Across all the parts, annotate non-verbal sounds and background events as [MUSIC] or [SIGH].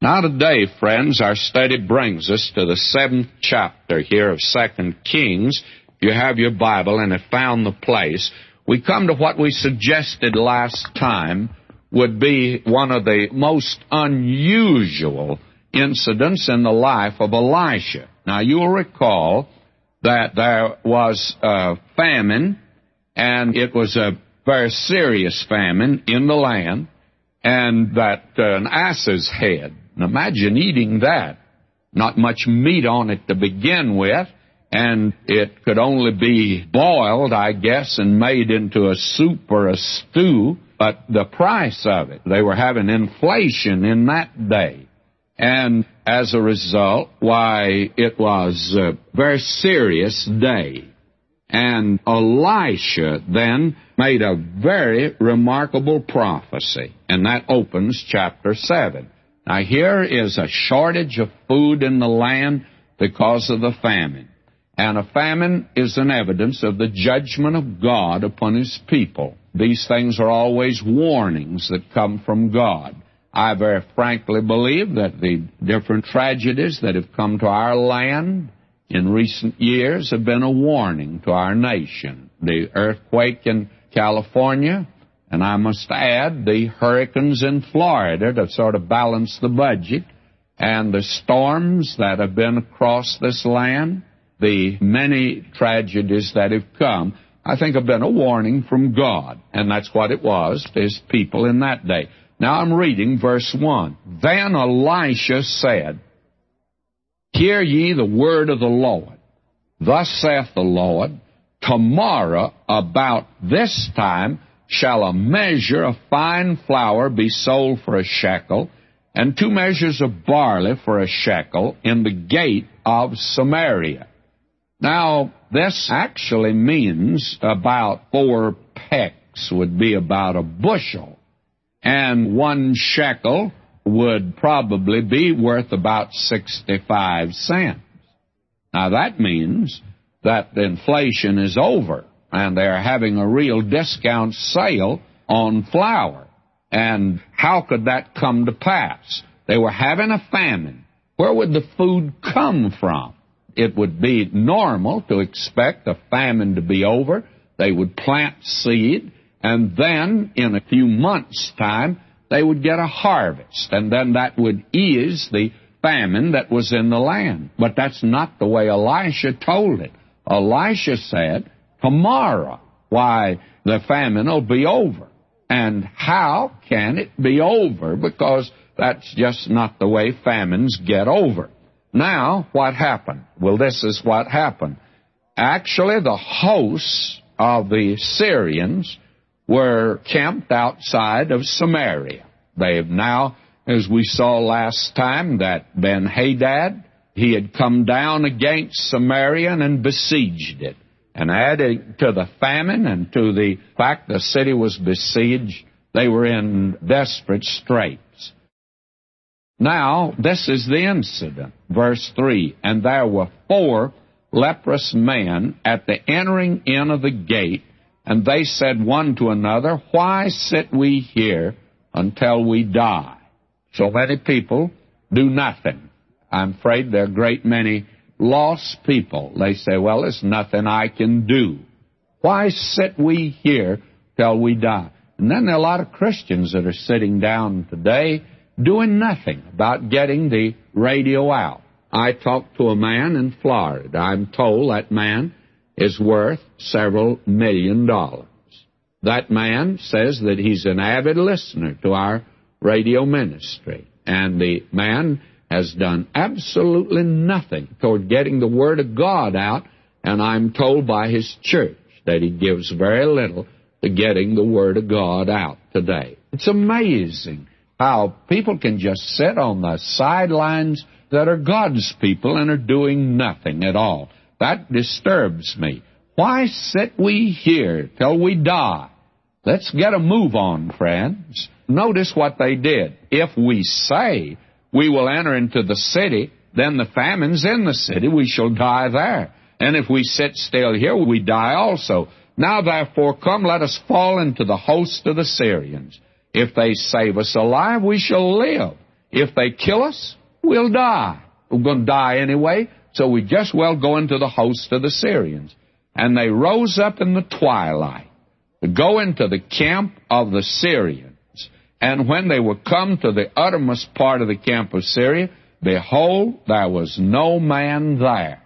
Now today, friends, our study brings us to the seventh chapter here of Second Kings. You have your Bible and have found the place, we come to what we suggested last time would be one of the most unusual incidents in the life of Elisha. Now you'll recall that there was a famine, and it was a very serious famine in the land, and that uh, an ass's head and imagine eating that. Not much meat on it to begin with, and it could only be boiled, I guess, and made into a soup or a stew, but the price of it, they were having inflation in that day. And as a result, why, it was a very serious day. And Elisha then made a very remarkable prophecy, and that opens chapter 7. Now, here is a shortage of food in the land because of the famine. And a famine is an evidence of the judgment of God upon His people. These things are always warnings that come from God. I very frankly believe that the different tragedies that have come to our land in recent years have been a warning to our nation. The earthquake in California, and I must add the hurricanes in Florida to sort of balance the budget, and the storms that have been across this land, the many tragedies that have come, I think have been a warning from God. And that's what it was to his people in that day. Now I'm reading verse 1. Then Elisha said, Hear ye the word of the Lord. Thus saith the Lord, Tomorrow about this time shall a measure of fine flour be sold for a shekel, and two measures of barley for a shekel in the gate of Samaria. Now, this actually means about four pecks would be about a bushel, and one shekel would probably be worth about 65 cents. Now, that means that inflation is over and they're having a real discount sale on flour. And how could that come to pass? They were having a famine. Where would the food come from? It would be normal to expect a famine to be over. They would plant seed, and then in a few months' time, they would get a harvest, and then that would ease the famine that was in the land. But that's not the way Elisha told it. Elisha said, tomorrow. Why, the famine will be over. And how can it be over? Because that's just not the way famines get over. Now, what happened? Well, this is what happened. Actually, the hosts of the Syrians were camped outside of Samaria. They have now, as we saw last time, that Ben Hadad, he had come down against Samaria and besieged it. And adding to the famine and to the fact the city was besieged, they were in desperate straits. Now, this is the incident. Verse 3 And there were four leprous men at the entering in of the gate, and they said one to another, Why sit we here until we die? So many people do nothing. I'm afraid there are a great many lost people. They say, well, there's nothing I can do. Why sit we here till we die? And then there are a lot of Christians that are sitting down today doing nothing about getting the radio out. I talked to a man in Florida. I'm told that man is worth several million dollars. That man says that he's an avid listener to our radio ministry. And the man has done absolutely nothing toward getting the Word of God out, and I'm told by his church that he gives very little to getting the Word of God out today. It's amazing how people can just sit on the sidelines that are God's people and are doing nothing at all. That disturbs me. Why sit we here till we die? Let's get a move on, friends. Notice what they did. If we say we will enter into the city, then the famine's in the city, we shall die there. And if we sit still here, we die also. Now therefore come, let us fall into the host of the Syrians. If they save us alive, we shall live. if they kill us, we'll die. We're going to die anyway, so we just well go into the host of the Syrians. And they rose up in the twilight to go into the camp of the Syrians. And when they were come to the uttermost part of the camp of Syria, behold, there was no man there.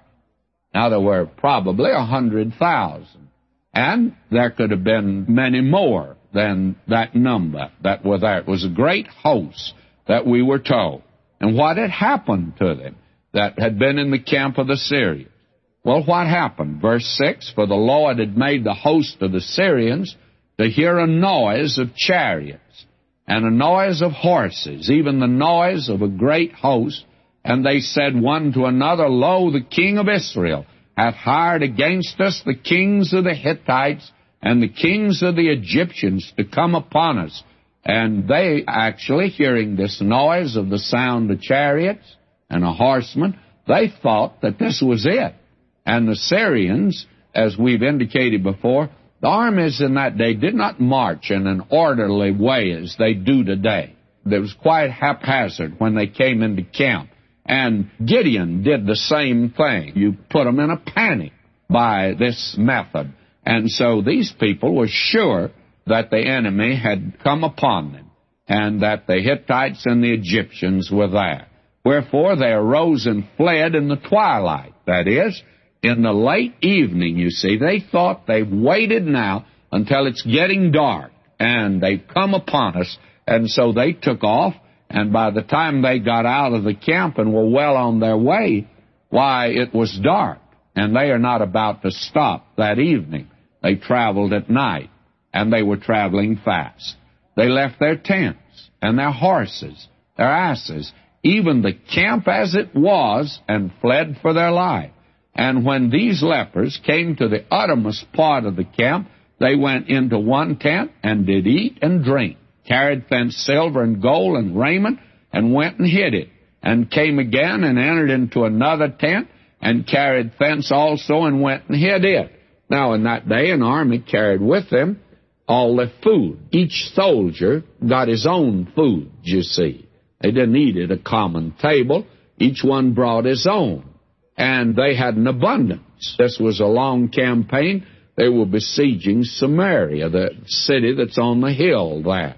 Now there were probably a hundred thousand. And there could have been many more than that number that were there. It was a great host that we were told. And what had happened to them that had been in the camp of the Syrians? Well, what happened? Verse 6 For the Lord had made the host of the Syrians to hear a noise of chariots and a noise of horses, even the noise of a great host. And they said one to another, Lo, the king of Israel hath hired against us the kings of the Hittites and the kings of the Egyptians to come upon us. And they actually, hearing this noise of the sound of chariots and a horseman, they thought that this was it. And the Syrians, as we've indicated before, the armies in that day did not march in an orderly way as they do today. It was quite haphazard when they came into camp. And Gideon did the same thing. You put them in a panic by this method. And so these people were sure that the enemy had come upon them and that the Hittites and the Egyptians were there. Wherefore they arose and fled in the twilight. That is, in the late evening, you see. They thought they've waited now until it's getting dark and they've come upon us. And so they took off and by the time they got out of the camp and were well on their way, why, it was dark. And they are not about to stop that evening. They traveled at night, and they were traveling fast. They left their tents and their horses, their asses, even the camp as it was, and fled for their life. And when these lepers came to the uttermost part of the camp, they went into one tent and did eat and drink carried thence silver and gold and raiment, and went and hid it, and came again and entered into another tent, and carried thence also and went and hid it. Now in that day an army carried with them all the food. Each soldier got his own food, you see. They didn't eat at a common table. Each one brought his own. And they had an abundance. This was a long campaign. They were besieging Samaria, the city that's on the hill there.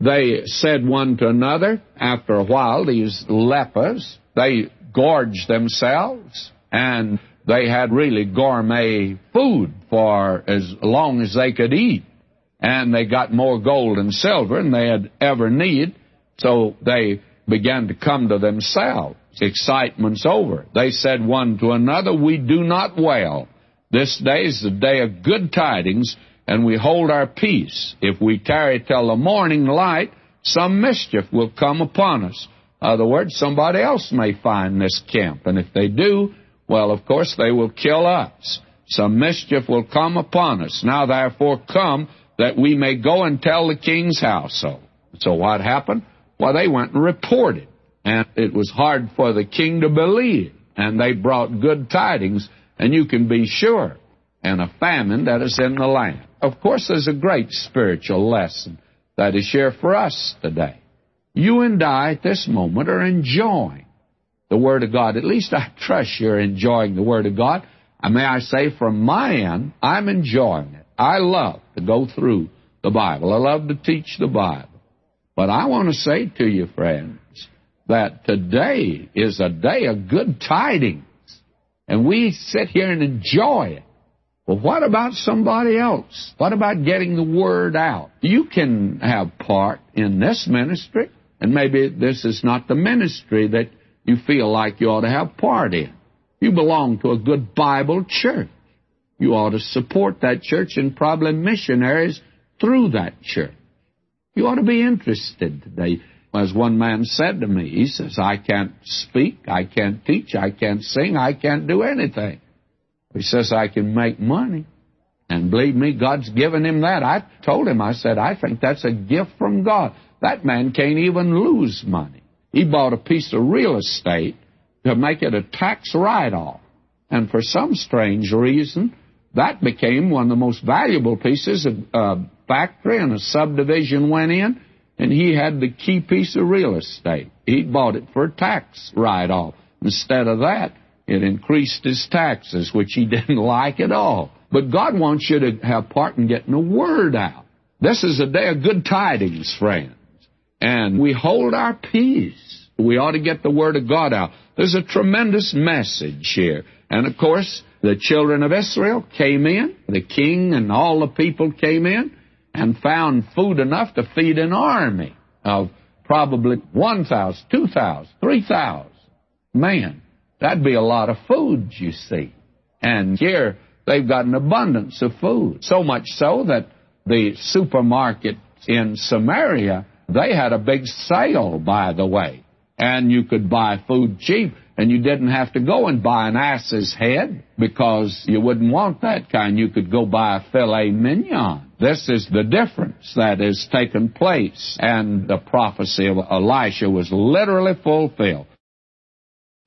They said one to another, after a while, these lepers, they gorged themselves and they had really gourmet food for as long as they could eat. And they got more gold and silver than they had ever need. So they began to come to themselves. Excitement's over. They said one to another, We do not well. This day is the day of good tidings and we hold our peace. If we tarry till the morning light, some mischief will come upon us. In other words, somebody else may find this camp, and if they do, well, of course, they will kill us. Some mischief will come upon us. Now, therefore, come that we may go and tell the king's household. So what happened? Well, they went and reported, and it was hard for the king to believe, and they brought good tidings, and you can be sure, and a famine that is in the land. Of course, there's a great spiritual lesson that is here for us today. You and I at this moment are enjoying the Word of God. At least I trust you're enjoying the Word of God. And may I say, from my end, I'm enjoying it. I love to go through the Bible. I love to teach the Bible. But I want to say to you, friends, that today is a day of good tidings. And we sit here and enjoy it. Well, what about somebody else? What about getting the word out? You can have part in this ministry, and maybe this is not the ministry that you feel like you ought to have part in. You belong to a good Bible church. You ought to support that church and probably missionaries through that church. You ought to be interested today. As one man said to me, he says, I can't speak, I can't teach, I can't sing, I can't do anything. He says, I can make money. And believe me, God's given him that. I told him, I said, I think that's a gift from God. That man can't even lose money. He bought a piece of real estate to make it a tax write-off. And for some strange reason, that became one of the most valuable pieces of uh, factory and a subdivision went in. And he had the key piece of real estate. He bought it for a tax write off. Instead of that, it increased his taxes, which he [LAUGHS] didn't like at all. But God wants you to have part in getting the word out. This is a day of good tidings, friends. And we hold our peace. We ought to get the word of God out. There's a tremendous message here. And of course, the children of Israel came in, the king and all the people came in, and found food enough to feed an army of probably 1,000, 2,000, 3,000. Man, that'd be a lot of food, you see. And here, they've got an abundance of food. So much so that the supermarket in Samaria, they had a big sale, by the way. And you could buy food cheap and you didn't have to go and buy an ass's head because you wouldn't want that kind. You could go buy a filet mignon. This is the difference that has taken place, and the prophecy of Elisha was literally fulfilled.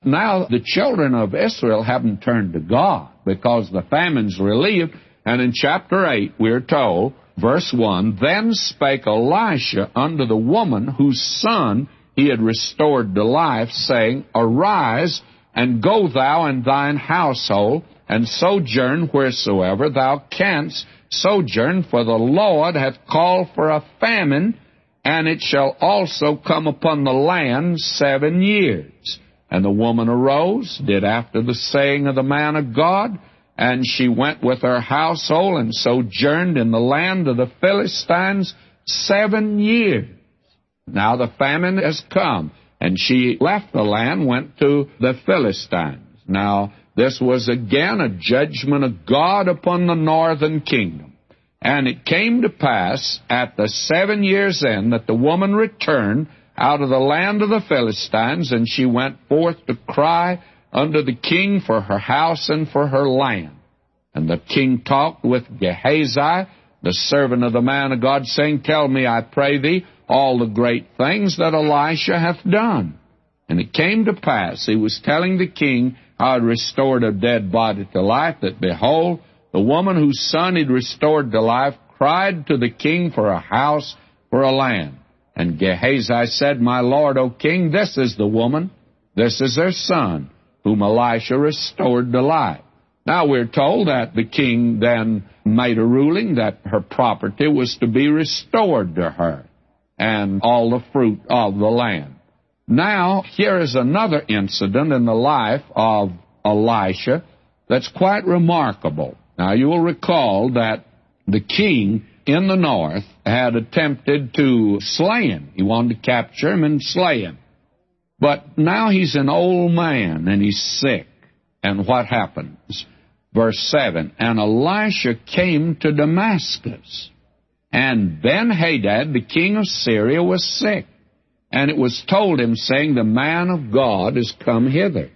Now the children of Israel haven't turned to God because the famine's relieved, and in chapter 8 we're told, verse 1, Then spake Elisha unto the woman whose son he had restored to life, saying, Arise, and go thou and thine household, and sojourn wheresoever thou canst sojourn, for the Lord hath called for a famine, and it shall also come upon the land seven years. And the woman arose, did after the saying of the man of God, and she went with her household and sojourned in the land of the Philistines seven years. Now the famine has come, and she left the land, went to the Philistines. Now, this was again a judgment of God upon the northern kingdom. And it came to pass at the seven years' end that the woman returned out of the land of the Philistines, and she went forth to cry unto the king for her house and for her land. And the king talked with Gehazi, the servant of the man of God, saying, Tell me, I pray thee, all the great things that Elisha hath done. And it came to pass, he was telling the king how restored a dead body to life, that behold, the woman whose son he'd restored to life cried to the king for a house, for a land. And Gehazi said, My lord, O king, this is the woman, this is her son, whom Elisha restored to life. Now we're told that the king then made a ruling that her property was to be restored to her and all the fruit of the land. Now, here is another incident in the life of Elisha that's quite remarkable. Now, you will recall that the king in the north had attempted to slay him. He wanted to capture him and slay him. But now he's an old man and he's sick. And what happens? Verse 7 And Elisha came to Damascus. And Ben Hadad, the king of Syria, was sick. And it was told him, saying, The man of God is come hither.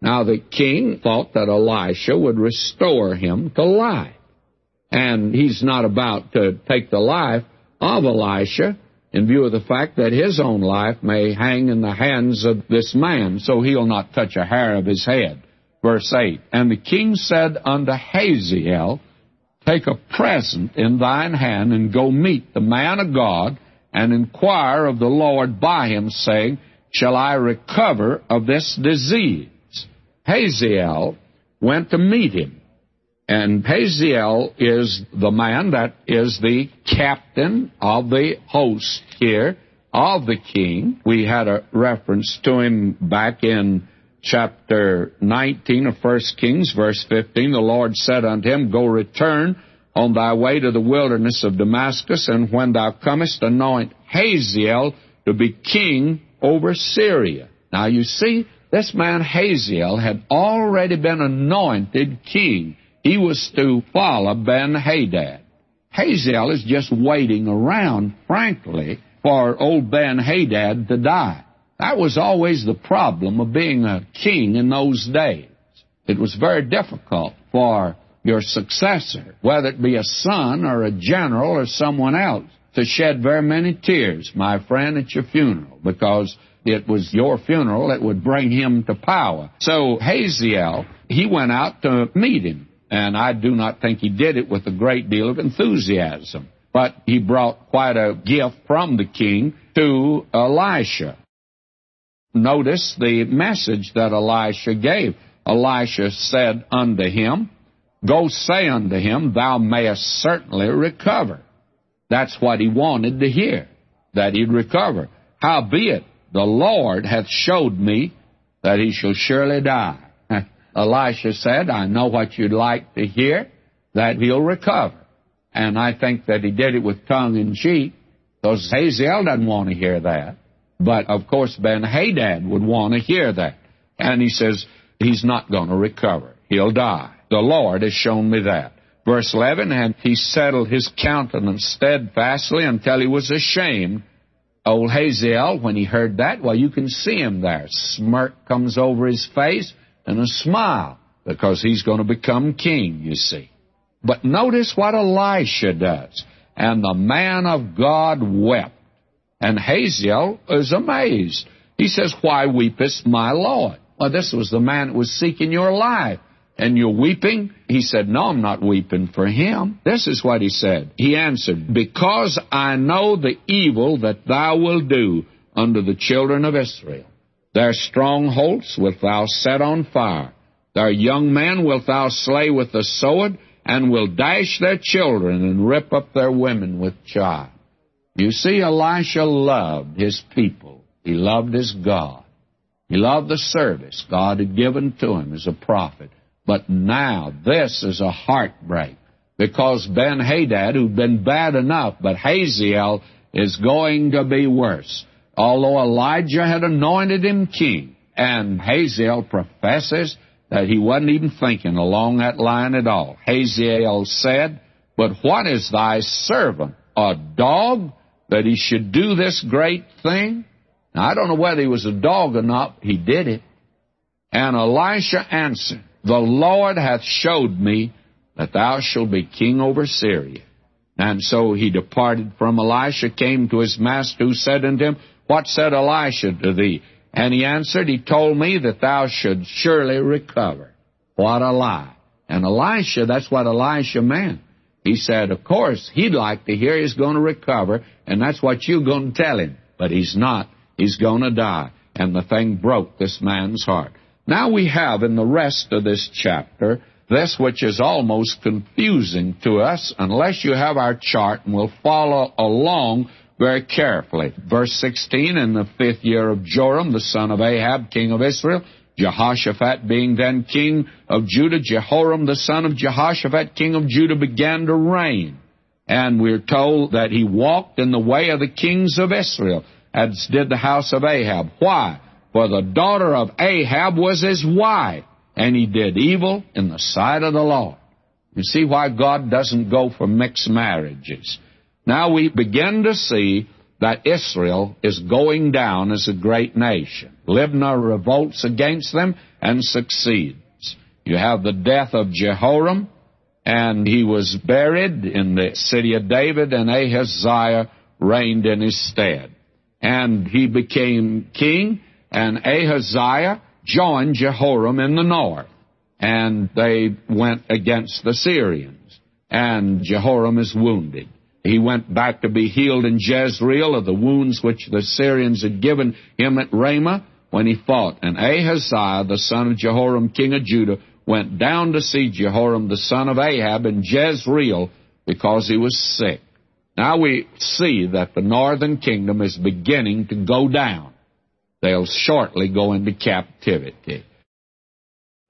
Now the king thought that Elisha would restore him to life. And he's not about to take the life of Elisha in view of the fact that his own life may hang in the hands of this man, so he'll not touch a hair of his head. Verse 8 And the king said unto Hazael, Take a present in thine hand, and go meet the man of God, and inquire of the Lord by him, saying, Shall I recover of this disease? Hazael went to meet him. And Hazael is the man that is the captain of the host here of the king. We had a reference to him back in chapter 19 of 1 Kings, verse 15, the Lord said unto him, Go return on thy way to the wilderness of Damascus, and when thou comest, anoint Hazael to be king over Syria. Now you see, this man Hazael had already been anointed king. He was to follow Ben Hadad. Hazael is just waiting around, frankly, for old Ben Hadad to die. That was always the problem of being a king in those days. It was very difficult for your successor, whether it be a son or a general or someone else, to shed very many tears, my friend, at your funeral, because it was your funeral that would bring him to power. So Hazael, he went out to meet him, and I do not think he did it with a great deal of enthusiasm. but he brought quite a gift from the king to Elisha. Notice the message that Elisha gave. Elisha said unto him, Go say unto him, Thou mayest certainly recover. That's what he wanted to hear, that he'd recover. Howbeit, the Lord hath showed me that he shall surely die. [LAUGHS] Elisha said, I know what you'd like to hear, that he'll recover. And I think that he did it with tongue in cheek, because Hazael doesn't want to hear that. But of course, Ben Hadad would want to hear that. And he says, he's not going to recover. He'll die. The Lord has shown me that. Verse 11, and he settled his countenance steadfastly until he was ashamed. Old Hazael, when he heard that, well, you can see him there. Smirk comes over his face and a smile because he's going to become king, you see. But notice what Elisha does. And the man of God wept. And Hazael is amazed. He says, Why weepest my Lord? Well, this was the man that was seeking your life. And you're weeping? He said, No, I'm not weeping for him. This is what he said. He answered, Because I know the evil that thou wilt do unto the children of Israel. Their strongholds wilt thou set on fire. Their young men wilt thou slay with the sword, and will dash their children and rip up their women with child. You see, Elisha loved his people. He loved his God. He loved the service God had given to him as a prophet. But now this is a heartbreak because Ben Hadad, who'd been bad enough, but Hazael is going to be worse. Although Elijah had anointed him king, and Hazael professes that he wasn't even thinking along that line at all. Hazael said, But what is thy servant, a dog, that he should do this great thing? Now, I don't know whether he was a dog or not, he did it. And Elisha answered, The Lord hath showed me that thou shalt be king over Syria. And so he departed from Elisha, came to his master, who said unto him, What said Elisha to thee? And he answered, He told me that thou should surely recover. What a lie. And Elisha, that's what Elisha meant. He said, Of course, he'd like to hear he's going to recover, and that's what you're going to tell him. But he's not. He's going to die. And the thing broke this man's heart. Now we have in the rest of this chapter this which is almost confusing to us unless you have our chart and we'll follow along very carefully. Verse 16, in the fifth year of Joram, the son of Ahab, king of Israel, Jehoshaphat being then king of Judah, Jehoram, the son of Jehoshaphat, king of Judah, began to reign. And we're told that he walked in the way of the kings of Israel, as did the house of Ahab. Why? For the daughter of Ahab was his wife, and he did evil in the sight of the Lord. You see why God doesn't go for mixed marriages. Now we begin to see that Israel is going down as a great nation. Libnah revolts against them and succeeds. You have the death of Jehoram, and he was buried in the city of David, and Ahaziah reigned in his stead. And he became king, and Ahaziah joined Jehoram in the north, and they went against the Syrians, and Jehoram is wounded. He went back to be healed in Jezreel of the wounds which the Syrians had given him at Ramah when he fought. And Ahaziah, the son of Jehoram, king of Judah, went down to see Jehoram, the son of Ahab, in Jezreel because he was sick. Now we see that the northern kingdom is beginning to go down. They'll shortly go into captivity.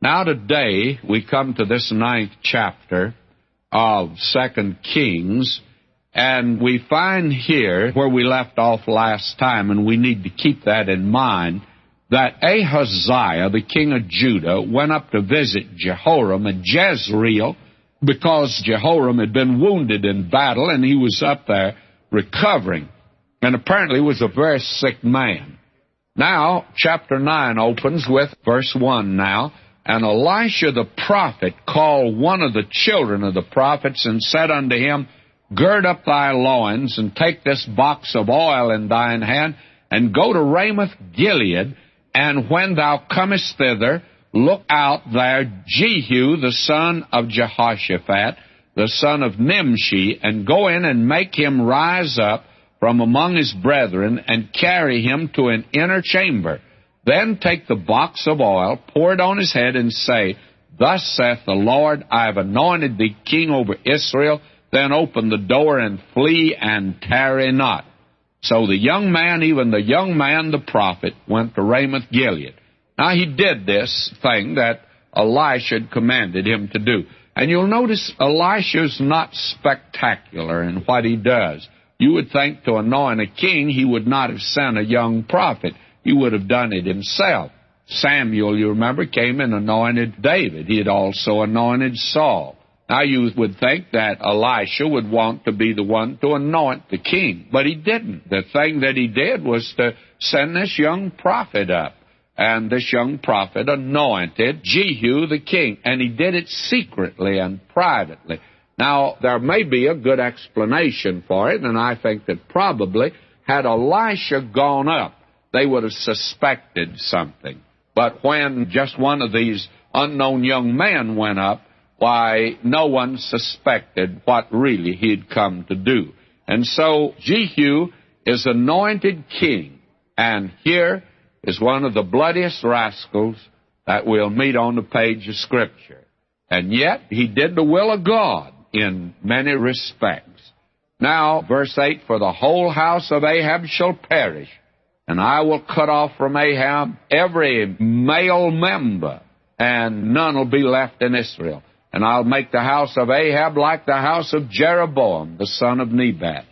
Now today we come to this ninth chapter of Second Kings, and we find here where we left off last time, and we need to keep that in mind, that Ahaziah, the king of Judah, went up to visit Jehoram at Jezreel because Jehoram had been wounded in battle and he was up there recovering. And apparently was a very sick man. Now, chapter 9 opens with verse 1 now. And Elisha the prophet called one of the children of the prophets and said unto him, Gird up thy loins, and take this box of oil in thine hand, and go to Ramoth Gilead, and when thou comest thither, look out there Jehu the son of Jehoshaphat, the son of Nimshi, and go in and make him rise up from among his brethren, and carry him to an inner chamber. Then take the box of oil, pour it on his head, and say, Thus saith the Lord, I have anointed thee king over Israel. Then open the door and flee and tarry not. So the young man, even the young man, the prophet, went to Ramoth Gilead. Now he did this thing that Elisha had commanded him to do. And you'll notice Elisha's not spectacular in what he does. You would think to anoint a king, he would not have sent a young prophet. He would have done it himself. Samuel, you remember, came and anointed David. He had also anointed Saul. Now you would think that Elisha would want to be the one to anoint the king, but he didn't. The thing that he did was to send this young prophet up. And this young prophet anointed Jehu the king, and he did it secretly and privately. Now, there may be a good explanation for it, and I think that probably had Elisha gone up, they would have suspected something. But when just one of these unknown young men went up, why, no one suspected what really he'd come to do. And so Jehu is anointed king, and here is one of the bloodiest rascals that we'll meet on the page of Scripture. And yet, he did the will of God in many respects. Now, verse 8 For the whole house of Ahab shall perish, and I will cut off from Ahab every male member, and none will be left in Israel. And I'll make the house of Ahab like the house of Jeroboam, the son of Nebat.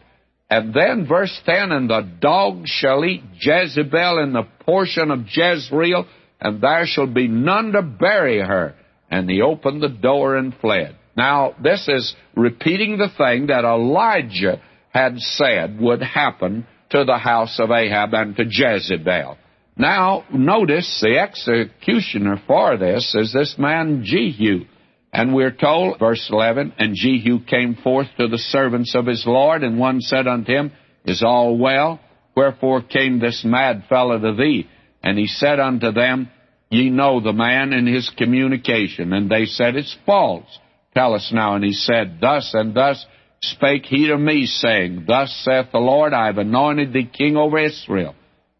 And then verse 10, And the dogs shall eat Jezebel in the portion of Jezreel, and there shall be none to bury her. And he opened the door and fled. Now, this is repeating the thing that Elijah had said would happen to the house of Ahab and to Jezebel. Now, notice the executioner for this is this man Jehu. And we're told, verse 11, And Jehu came forth to the servants of his Lord, and one said unto him, Is all well? Wherefore came this mad fellow to thee? And he said unto them, Ye know the man and his communication. And they said, It's false. Tell us now. And he said, Thus and thus spake he to me, saying, Thus saith the Lord, I have anointed thee king over Israel.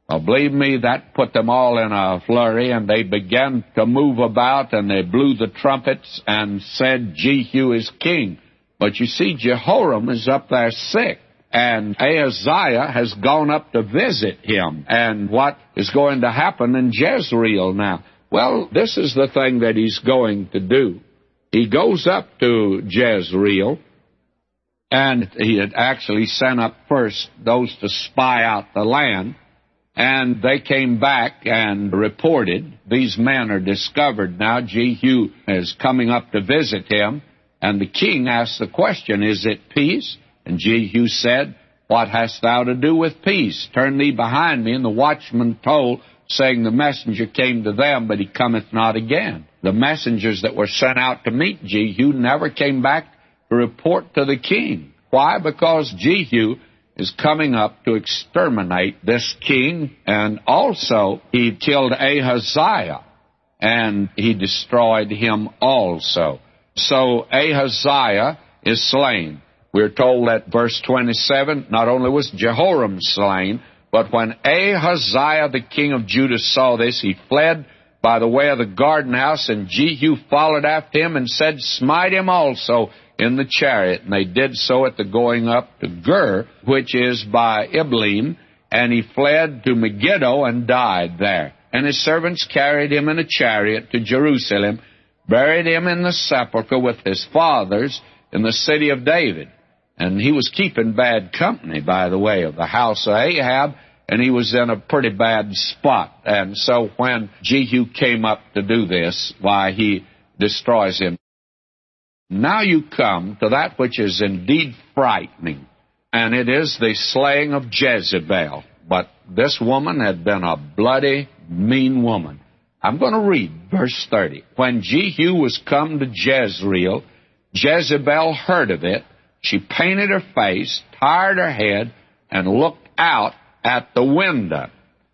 Well, believe me, that put them all in a flurry, and they began to move about, and they blew the trumpets and said, Jehu is king. But you see, Jehoram is up there sick, and Ahaziah has gone up to visit him. And what is going to happen in Jezreel now? Well, this is the thing that he's going to do. He goes up to Jezreel, and he had actually sent up first those to spy out the land, and they came back and reported. These men are discovered now. Jehu is coming up to visit him, and the king asked the question, Is it peace? And Jehu said, What hast thou to do with peace? Turn thee behind me. And the watchman told, saying, The messenger came to them, but he cometh not again. The messengers that were sent out to meet Jehu never came back to report to the king. Why? Because Jehu is coming up to exterminate this king, and also he killed Ahaziah, and he destroyed him also. So Ahaziah is slain. We're told that verse 27, not only was Jehoram slain, but when Ahaziah the king of Judah saw this, he fled by the way of the garden house, and Jehu followed after him and said, Smite him also in the chariot. And they did so at the going up to Gur, which is by Ibleam, and he fled to Megiddo and died there. And his servants carried him in a chariot to Jerusalem, buried him in the sepulchre with his fathers in the city of David. And he was keeping bad company, by the way, of the house of Ahab, and he was in a pretty bad spot. And so when Jehu came up to do this, why, he destroys him. Now you come to that which is indeed frightening, and it is the slaying of Jezebel. But this woman had been a bloody, mean woman. I'm going to read verse 30. When Jehu was come to Jezreel, Jezebel heard of it. She painted her face, tired her head, and looked out at the window.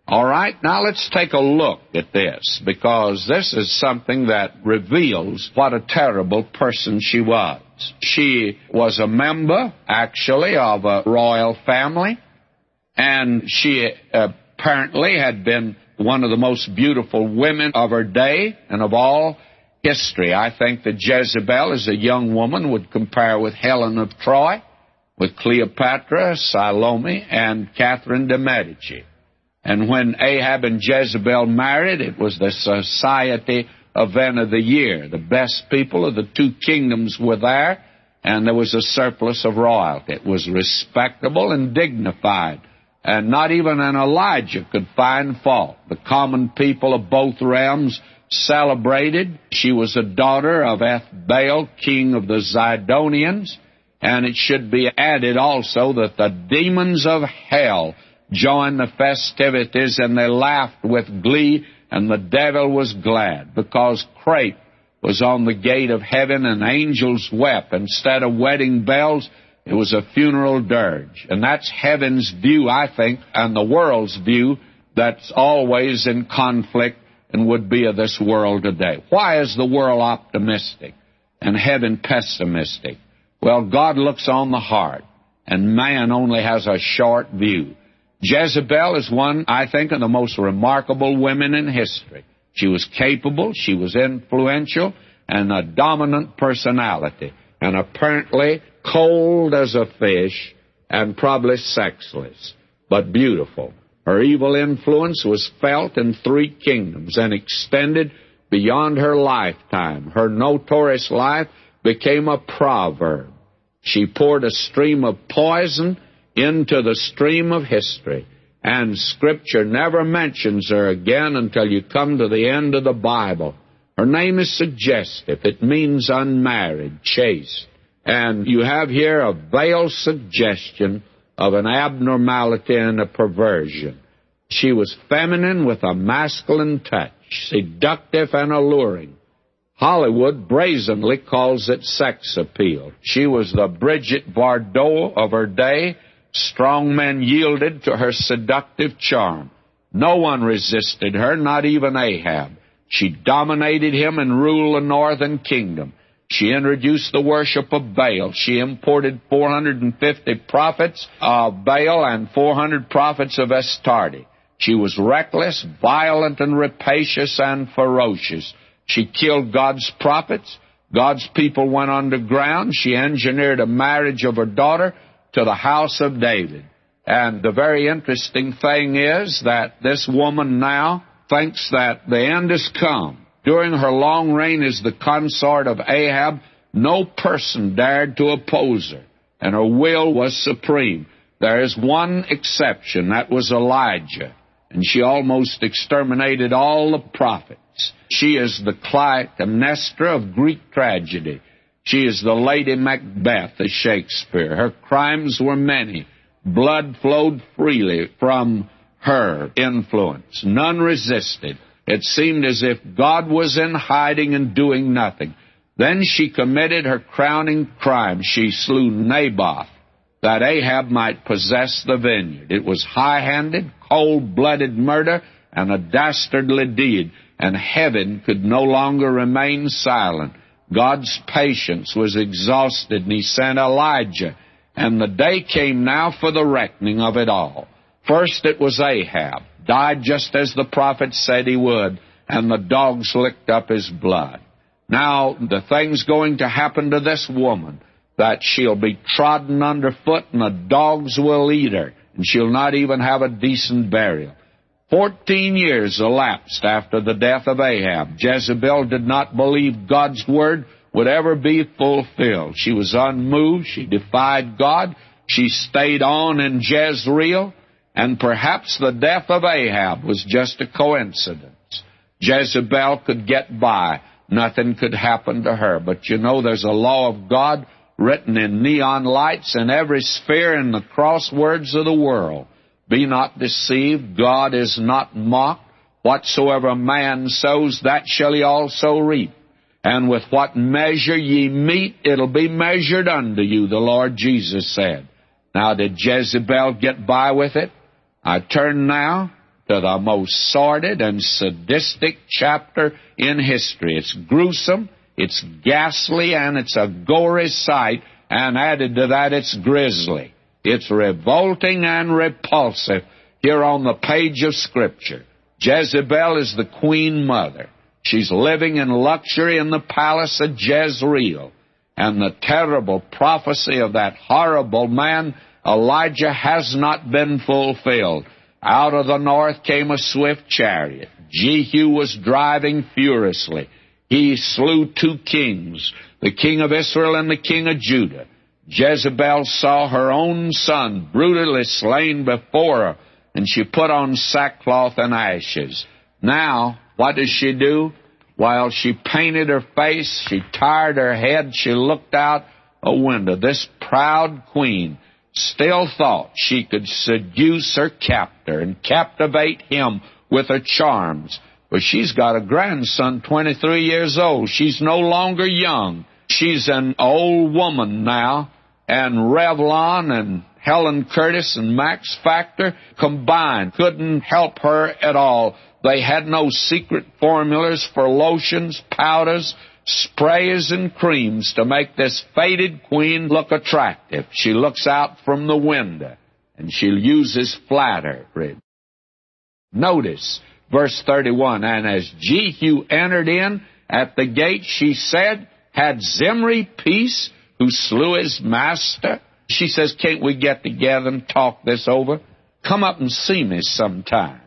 All right, now let's take a look at this because this is something that reveals what a terrible person she was. She was a member, actually, of a royal family, and she apparently had been one of the most beautiful women of her day and of all history. I think that Jezebel, as a young woman, would compare with Helen of Troy, with Cleopatra, Salome, and Catherine de' Medici. And when Ahab and Jezebel married, it was the society event of the year. The best people of the two kingdoms were there, and there was a surplus of royalty. It was respectable and dignified, and not even an Elijah could find fault. The common people of both realms celebrated. She was a daughter of Ethbaal, king of the Zidonians, and it should be added also that the demons of hell joined the festivities and they laughed with glee and the devil was glad because crape was on the gate of heaven and angels wept. Instead of wedding bells, it was a funeral dirge. And that's heaven's view, I think, and the world's view that's always in conflict and would be of this world today. Why is the world optimistic and heaven pessimistic? Well, God looks on the heart, and man only has a short view. Jezebel is one, I think, of the most remarkable women in history. She was capable, she was influential, and a dominant personality, and apparently cold as a fish and probably sexless, but beautiful. Her evil influence was felt in three kingdoms and extended beyond her lifetime. Her notorious life became a proverb. She poured a stream of poison into the stream of history. And Scripture never mentions her again until you come to the end of the Bible. Her name is suggestive. It means unmarried, chaste. And you have here a veiled suggestion of an abnormality and a perversion. She was feminine with a masculine touch, seductive and alluring. Hollywood brazenly calls it sex appeal. She was the Brigitte Bardot of her day, Strong men yielded to her seductive charm. No one resisted her, not even Ahab. She dominated him and ruled the northern kingdom. She introduced the worship of Baal. She imported 450 prophets of Baal and 400 prophets of Astarte. She was reckless, violent, and rapacious and ferocious. She killed God's prophets. God's people went underground. She engineered a marriage of her daughter to the house of David. And the very interesting thing is that this woman now thinks that the end has come. During her long reign as the consort of Ahab, no person dared to oppose her, and her will was supreme. There is one exception, that was Elijah, and she almost exterminated all the prophets. She is the Clytemnestra of Greek tragedy. She is the Lady Macbeth of Shakespeare. Her crimes were many. Blood flowed freely from her influence. None resisted. It seemed as if God was in hiding and doing nothing. Then she committed her crowning crime. She slew Naboth, that Ahab might possess the vineyard. It was high handed, cold blooded murder and a dastardly deed, and heaven could no longer remain silent. God's patience was exhausted, and he sent Elijah. And the day came now for the reckoning of it all. First it was Ahab, died just as the prophet said he would, and the dogs licked up his blood. Now the thing's going to happen to this woman, that she'll be trodden underfoot and the dogs will eat her, and she'll not even have a decent burial. Fourteen years elapsed after the death of Ahab. Jezebel did not believe God's word would ever be fulfilled. She was unmoved. She defied God. She stayed on in Jezreel. And perhaps the death of Ahab was just a coincidence. Jezebel could get by. Nothing could happen to her. But you know, there's a law of God written in neon lights in every sphere in the crosswords of the world. Be not deceived, God is not mocked. Whatsoever man sows, that shall he also reap. And with what measure ye mete, it'll be measured unto you, the Lord Jesus said. Now, did Jezebel get by with it? I turn now to the most sordid and sadistic chapter in history. It's gruesome, It's ghastly and it's a gory sight, and added to that, it's grisly. It's revolting and repulsive here on the page of Scripture. Jezebel is the queen mother. She's living in luxury in the palace of Jezreel. And the terrible prophecy of that horrible man, Elijah, has not been fulfilled. Out of the north came a swift chariot. Jehu was driving furiously. He slew two kings, the king of Israel and the king of Judah. Jezebel saw her own son brutally slain before her, and she put on sackcloth and ashes. Now, what does she do? While she painted her face, she tired her head, she looked out a window. This proud queen still thought she could seduce her captor and captivate him with her charms. But she's got a grandson, 23 years old. She's no longer young. She's an old woman now. And Revlon and Helene Curtis and Max Factor combined couldn't help her at all. They had no secret formulas for lotions, powders, sprays, and creams to make this faded queen look attractive. She looks out from the window and she uses flattery. Notice verse 31, and as Jehu entered in at the gate, she said, had Zimri peace who slew his master? She says, Can't we get together and talk this over? Come up and see me sometimes.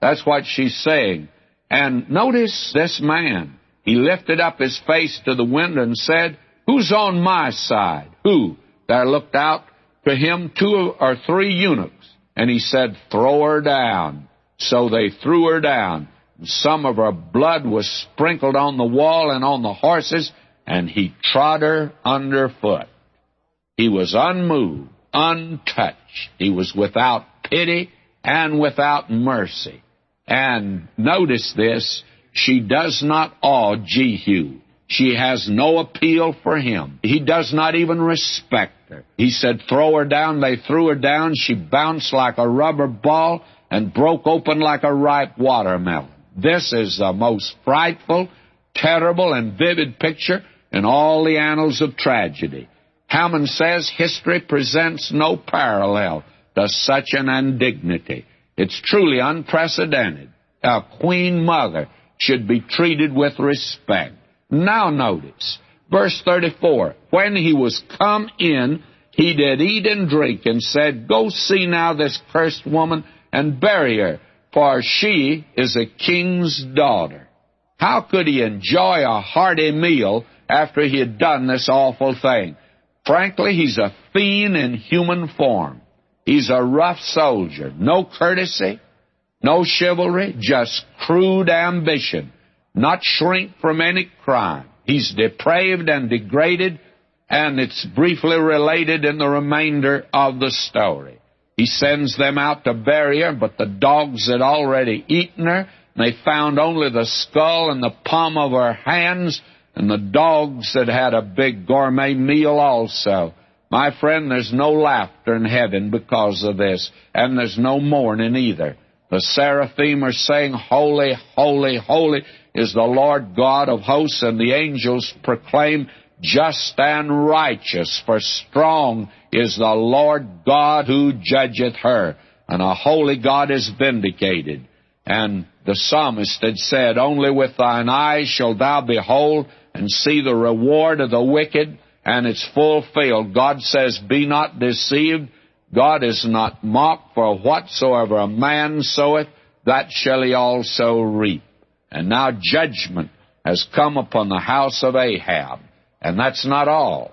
That's what she's saying. And notice this man. He lifted up his face to the window and said, Who's on my side? Who? There looked out to him two or three eunuchs. And he said, Throw her down. So they threw her down. Some of her blood was sprinkled on the wall and on the horses, and he trod her underfoot. He was unmoved, untouched. He was without pity and without mercy. And notice this, she does not awe Jehu. She has no appeal for him. He does not even respect her. He said, throw her down. They threw her down. She bounced like a rubber ball and broke open like a ripe watermelon. This is the most frightful, terrible, and vivid picture in all the annals of tragedy. Hammond says history presents no parallel to such an indignity. It's truly unprecedented. A queen mother should be treated with respect. Now notice, verse 34, when he was come in, he did eat and drink and said, Go see now this cursed woman and bury her, for she is a king's daughter. How could he enjoy a hearty meal after he had done this awful thing? Frankly, he's a fiend in human form. He's a rough soldier. No courtesy, no chivalry, just crude ambition. Not shrink from any crime. He's depraved and degraded, and it's briefly related in the remainder of the story. He sends them out to bury her, but the dogs had already eaten her. And they found only the skull and the palm of her hands, and the dogs had had a big gourmet meal also. My friend, there's no laughter in heaven because of this, and there's no mourning either. The seraphim are saying, Holy, holy, holy is the Lord God of hosts, and the angels proclaim, just and righteous, for strong is the Lord God who judgeth her, and a holy God is vindicated. And the psalmist had said, Only with thine eyes shalt thou behold and see the reward of the wicked, and it's fulfilled. God says, Be not deceived. God is not mocked, for whatsoever a man soweth, that shall he also reap. And now judgment has come upon the house of Ahab. And that's not all.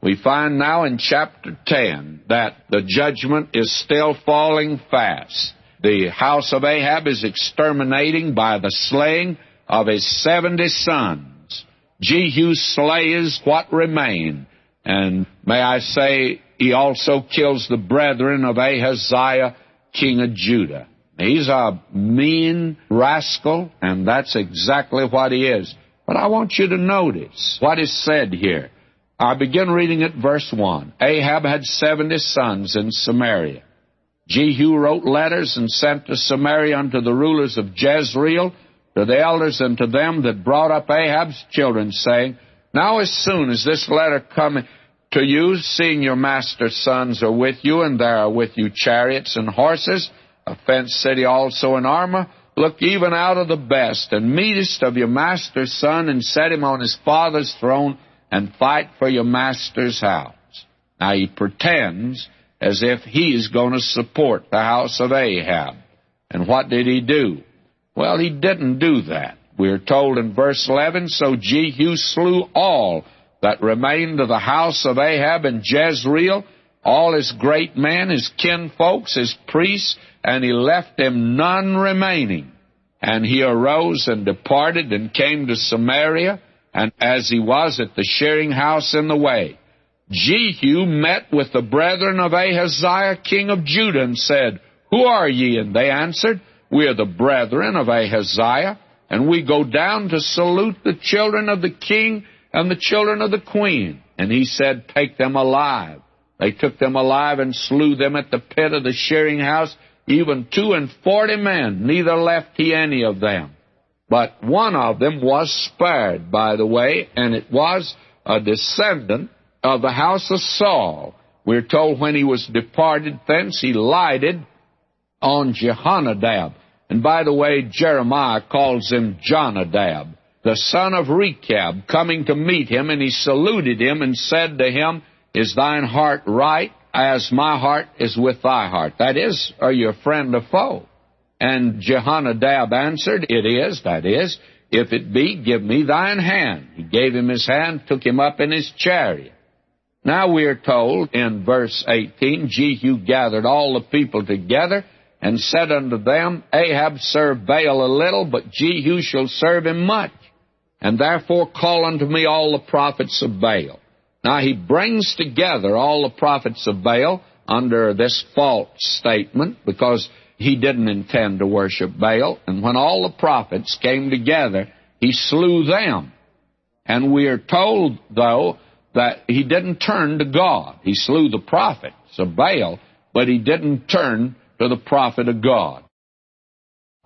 We find now in chapter 10 that the judgment is still falling fast. The house of Ahab is exterminating by the slaying of his 70 sons. Jehu slays what remain. And may I say, he also kills the brethren of Ahaziah, king of Judah. He's a mean rascal, and that's exactly what he is. But I want you to notice what is said here. I begin reading at verse 1. Ahab had 70 sons in Samaria. Jehu wrote letters and sent to Samaria unto the rulers of Jezreel to the elders and to them that brought up Ahab's children, saying, Now as soon as this letter come to you, seeing your master's sons are with you, and there are with you chariots and horses, a fenced city also in armor, look even out of the best and meetest of your master's son, and set him on his father's throne, and fight for your master's house. Now he pretends as if he's going to support the house of Ahab. And what did he do? Well, he didn't do that. We're told in verse 11, So Jehu slew all that remained of the house of Ahab in Jezreel, all his great men, his kinfolks, his priests, and he left them none remaining. And he arose and departed and came to Samaria, and as he was at the shearing house in the way, Jehu met with the brethren of Ahaziah king of Judah and said, Who are ye? And they answered, we are the brethren of Ahaziah, and we go down to salute the children of the king and the children of the queen. And he said, Take them alive. They took them alive and slew them at the pit of the shearing house, even two and forty men, neither left he any of them. But one of them was spared, by the way, and it was a descendant of the house of Saul. We're told when he was departed thence, he lighted on Jehonadab. And by the way, Jeremiah calls him Jonadab, the son of Rechab, coming to meet him, and he saluted him and said to him, Is thine heart right as my heart is with thy heart? That is, are you a friend or foe? And Jehonadab answered, It is, that is, if it be, give me thine hand. He gave him his hand, took him up in his chariot. Now we are told in verse 18, Jehu gathered all the people together and said unto them, Ahab served Baal a little, but Jehu shall serve him much. And therefore call unto me all the prophets of Baal. Now he brings together all the prophets of Baal under this false statement because he didn't intend to worship Baal. And when all the prophets came together, he slew them. And we are told, though, that he didn't turn to God. He slew the prophets of Baal, but he didn't turn to the prophet of God.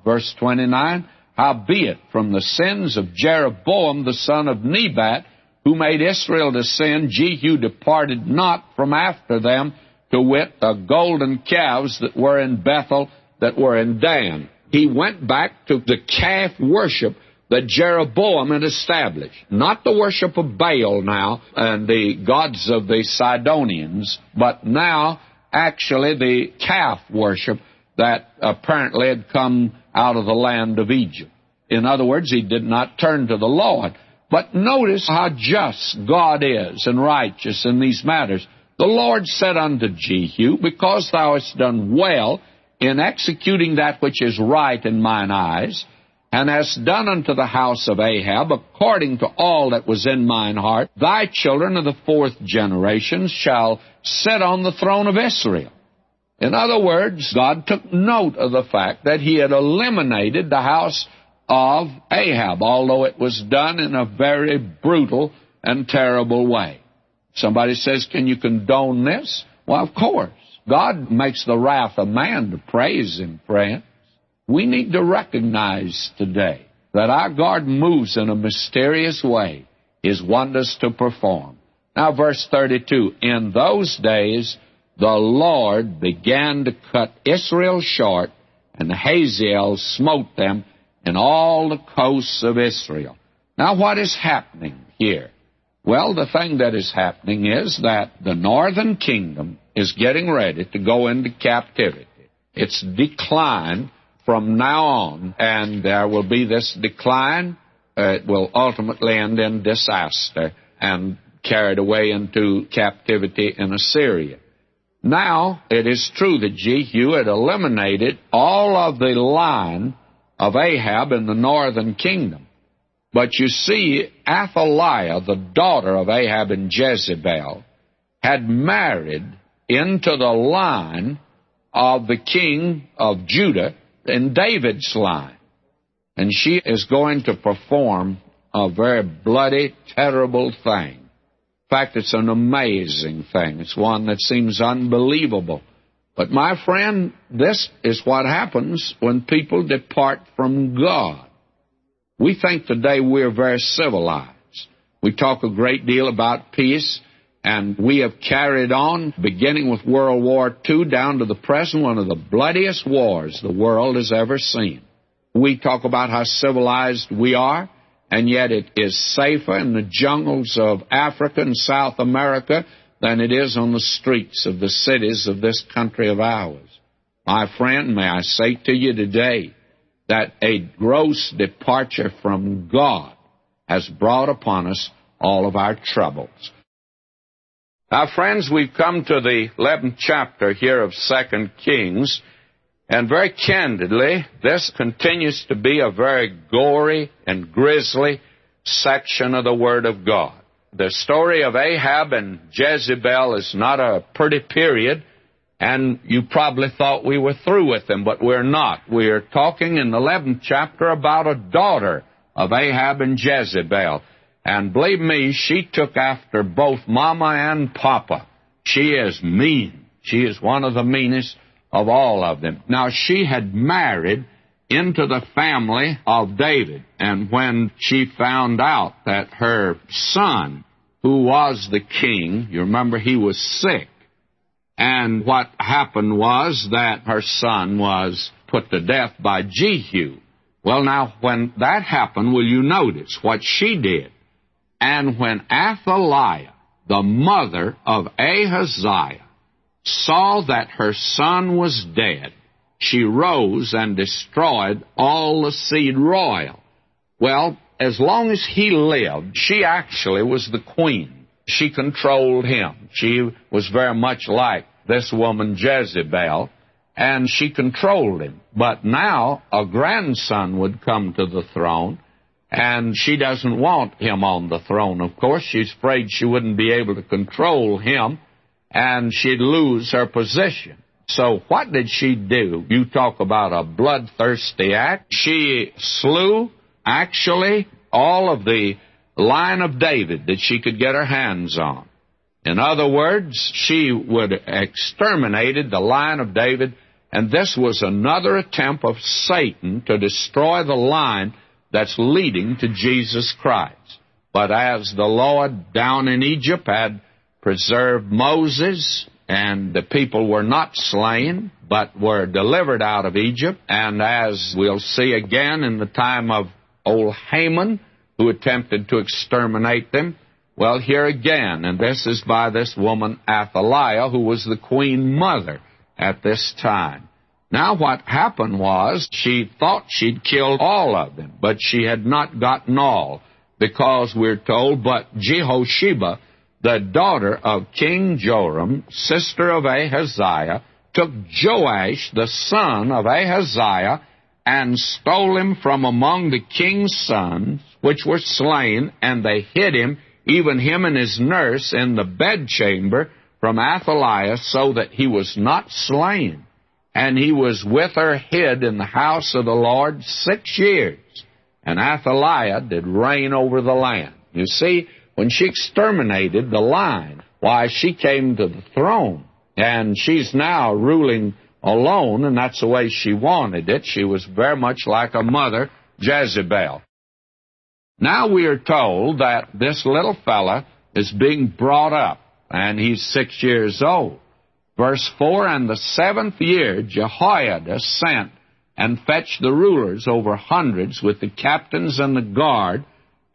Verse 29, Howbeit from the sins of Jeroboam the son of Nebat, who made Israel to sin, Jehu departed not from after them, to wit, the golden calves that were in Bethel, that were in Dan. He went back to the calf worship that Jeroboam had established. Not the worship of Baal now and the gods of the Sidonians, but now actually the calf worship that apparently had come out of the land of Egypt. In other words, he did not turn to the Lord. But notice how just God is and righteous in these matters. The Lord said unto Jehu, Because thou hast done well in executing that which is right in mine eyes, and hast done unto the house of Ahab according to all that was in mine heart, thy children of the fourth generation shall sit on the throne of Israel. In other words, God took note of the fact that he had eliminated the house of Ahab, although it was done in a very brutal and terrible way. Somebody says, Can you condone this? Well, of course. God makes the wrath of man to praise him, friend. We need to recognize today that our God moves in a mysterious way, His wonders to perform. Now, verse 32 In those days the Lord began to cut Israel short, and Hazael smote them in all the coasts of Israel. Now, what is happening here? Well, the thing that is happening is that the northern kingdom is getting ready to go into captivity. Its decline from now on, and there will be this decline. Uh, it will ultimately end in disaster and carried away into captivity in Assyria. Now, it is true that Jehu had eliminated all of the line of Ahab in the northern kingdom. But you see, Athaliah, the daughter of Ahab and Jezebel, had married into the line of the king of Judah in David's line. And she is going to perform a very bloody, terrible thing. In fact, it's an amazing thing. It's one that seems unbelievable. But my friend, this is what happens when people depart from God. We think today we're very civilized. We talk a great deal about peace, and we have carried on, beginning with World War II down to the present, one of the bloodiest wars the world has ever seen. We talk about how civilized we are, and yet it is safer in the jungles of Africa and South America than it is on the streets of the cities of this country of ours. My friend, may I say to you today that a gross departure from God has brought upon us all of our troubles. Now, friends, we've come to the 11th chapter here of 2 Kings, and very candidly, this continues to be a very gory and grisly section of the Word of God. The story of Ahab and Jezebel is not a pretty period, and you probably thought we were through with them, but we're not. We're talking in the 11th chapter about a daughter of Ahab and Jezebel. And believe me, she took after both Mama and Papa. She is mean. She is one of the meanest of all of them. Now, she had married into the family of David. And when she found out that her son, who was the king, you remember he was sick, and what happened was that her son was put to death by Jehu. Well, now, when that happened, will you notice what she did? And when Athaliah, the mother of Ahaziah, saw that her son was dead, she rose and destroyed all the seed royal. Well, as long as he lived, she actually was the queen. She controlled him. She was very much like this woman Jezebel, and she controlled him. But now a grandson would come to the throne, and she doesn't want him on the throne, of course. She's afraid she wouldn't be able to control him, and she'd lose her position. So what did she do? You talk about a bloodthirsty act. She slew, actually, all of the line of David that she could get her hands on. In other words, she would exterminated the line of David, and this was another attempt of Satan to destroy the line that's leading to Jesus Christ. But as the Lord down in Egypt had preserved Moses, and the people were not slain, but were delivered out of Egypt, and as we'll see again in the time of old Haman, who attempted to exterminate them, well, here again, and this is by this woman Athaliah, who was the queen mother at this time. Now, what happened was she thought she'd killed all of them, but she had not gotten all, because we're told, but Jehosheba, the daughter of King Joram, sister of Ahaziah, took Joash, the son of Ahaziah, and stole him from among the king's sons, which were slain, and they hid him even him and his nurse, in the bedchamber from Athaliah, so that he was not slain. And he was with her hid in the house of the Lord six years. And Athaliah did reign over the land. You see, when she exterminated the line, why, she came to the throne. And she's now ruling alone, and that's the way she wanted it. She was very much like a mother, Jezebel. Now we are told that this little fella is being brought up, and he's six years old. Verse 4 And the seventh year Jehoiada sent and fetched the rulers over hundreds with the captains and the guard,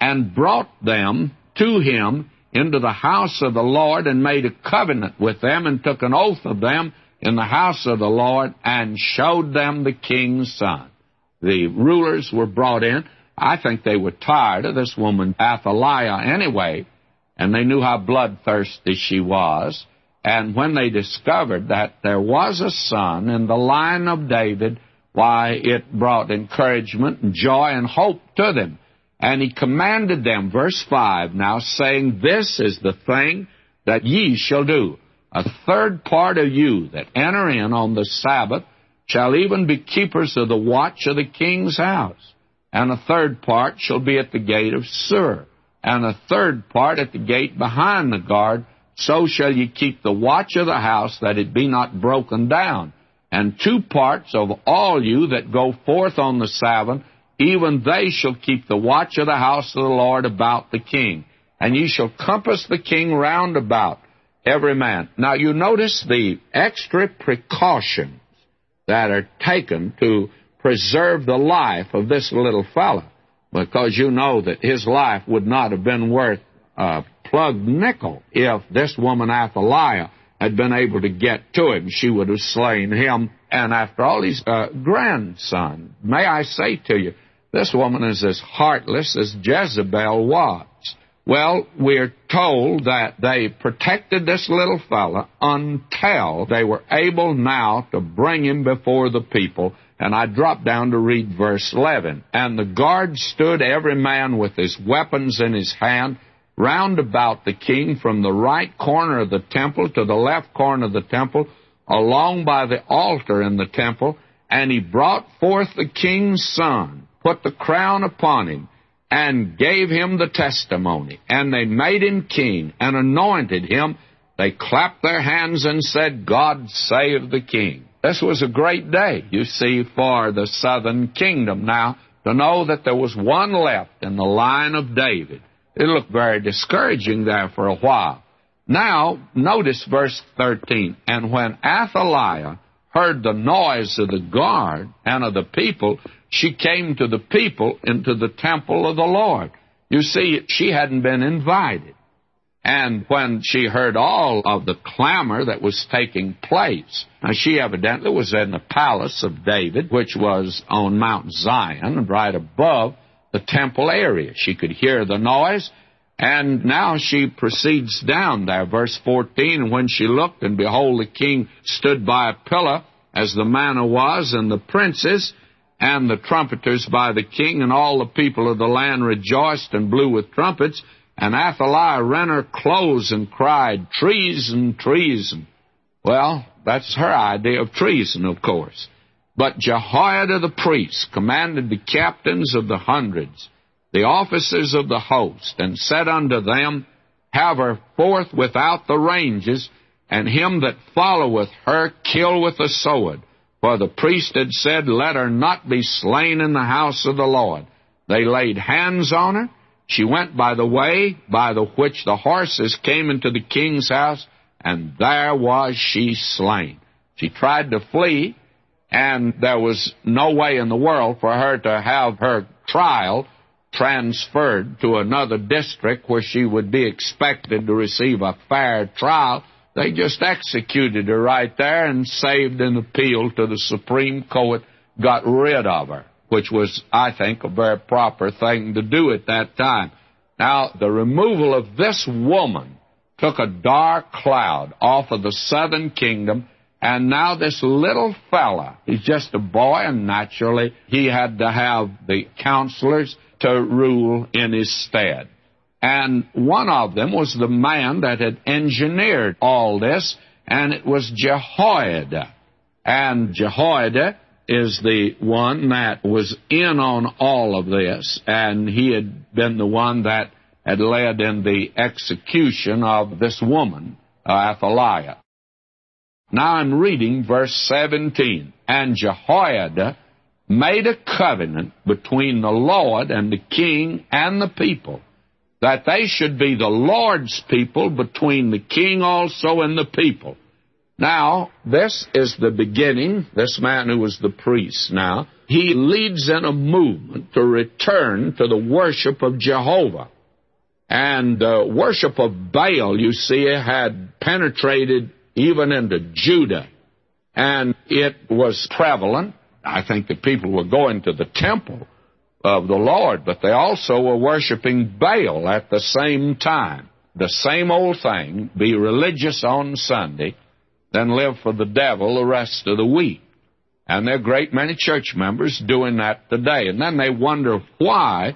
and brought them to him into the house of the Lord, and made a covenant with them, and took an oath of them in the house of the Lord, and showed them the king's son. The rulers were brought in. I think they were tired of this woman, Athaliah, anyway, and they knew how bloodthirsty she was. And when they discovered that there was a son in the line of David, why, it brought encouragement and joy and hope to them. And he commanded them, verse 5 now, saying, This is the thing that ye shall do. A third part of you that enter in on the Sabbath shall even be keepers of the watch of the king's house and a third part shall be at the gate of Sur, and a third part at the gate behind the guard. So shall ye keep the watch of the house, that it be not broken down. And two parts of all you that go forth on the Sabbath even they shall keep the watch of the house of the Lord about the king. And ye shall compass the king round about, every man. Now you notice the extra precautions that are taken to preserve the life of this little fellow, because you know that his life would not have been worth a plugged nickel if this woman Athaliah had been able to get to him. She would have slain him, and after all, his uh, grandson. May I say to you, this woman is as heartless as Jezebel was. Well, we're told that they protected this little fella until they were able now to bring him before the people. And I drop down to read verse 11. And the guard stood every man with his weapons in his hand round about the king from the right corner of the temple to the left corner of the temple, along by the altar in the temple. And he brought forth the king's son, put the crown upon him, and gave him the testimony. And they made him king and anointed him. They clapped their hands and said, God save the king. This was a great day, you see, for the southern kingdom. Now, to know that there was one left in the line of David, it looked very discouraging there for a while. Now, notice verse 13. And when Athaliah heard the noise of the guard and of the people, she came to the people into the temple of the Lord. You see, she hadn't been invited. And when she heard all of the clamor that was taking place, now she evidently was in the palace of David, which was on Mount Zion, right above the temple area. She could hear the noise, and now she proceeds down there, verse 14, when she looked, and behold, the king stood by a pillar, as the manner was, and the princes, and the trumpeters by the king, and all the people of the land rejoiced and blew with trumpets. And Athaliah rent her clothes and cried, Treason, treason. Well, that's her idea of treason, of course. But Jehoiada the priest commanded the captains of the hundreds, the officers of the host, and said unto them, Have her forth without the ranges, and him that followeth her kill with a sword. For the priest had said, Let her not be slain in the house of the Lord. They laid hands on her. She went by the way by the which the horses came into the king's house, and there was she slain. She tried to flee, and there was no way in the world for her to have her trial transferred to another district where she would be expected to receive a fair trial. They just executed her right there and saved an appeal to the Supreme Court, got rid of her, which was, I think, a very proper thing to do at that time. Now, the removal of this woman took a dark cloud off of the southern kingdom, and now this little fella, he's just a boy, and naturally he had to have the counselors to rule in his stead. And one of them was the man that had engineered all this, and it was Jehoiada. And Jehoiada is the one that was in on all of this, and he had been the one that had led in the execution of this woman, uh, Athaliah. Now I'm reading verse 17. And Jehoiada made a covenant between the Lord and the king and the people that they should be the Lord's people between the king also and the people. Now, this is the beginning. This man who was the priest now, he leads in a movement to return to the worship of Jehovah. And uh, worship of Baal, you see, had penetrated even into Judah. And it was prevalent. I think the people were going to the temple of the Lord, but they also were worshiping Baal at the same time. The same old thing, be religious on Sunday, then live for the devil the rest of the week. And there are great many church members doing that today. And then they wonder why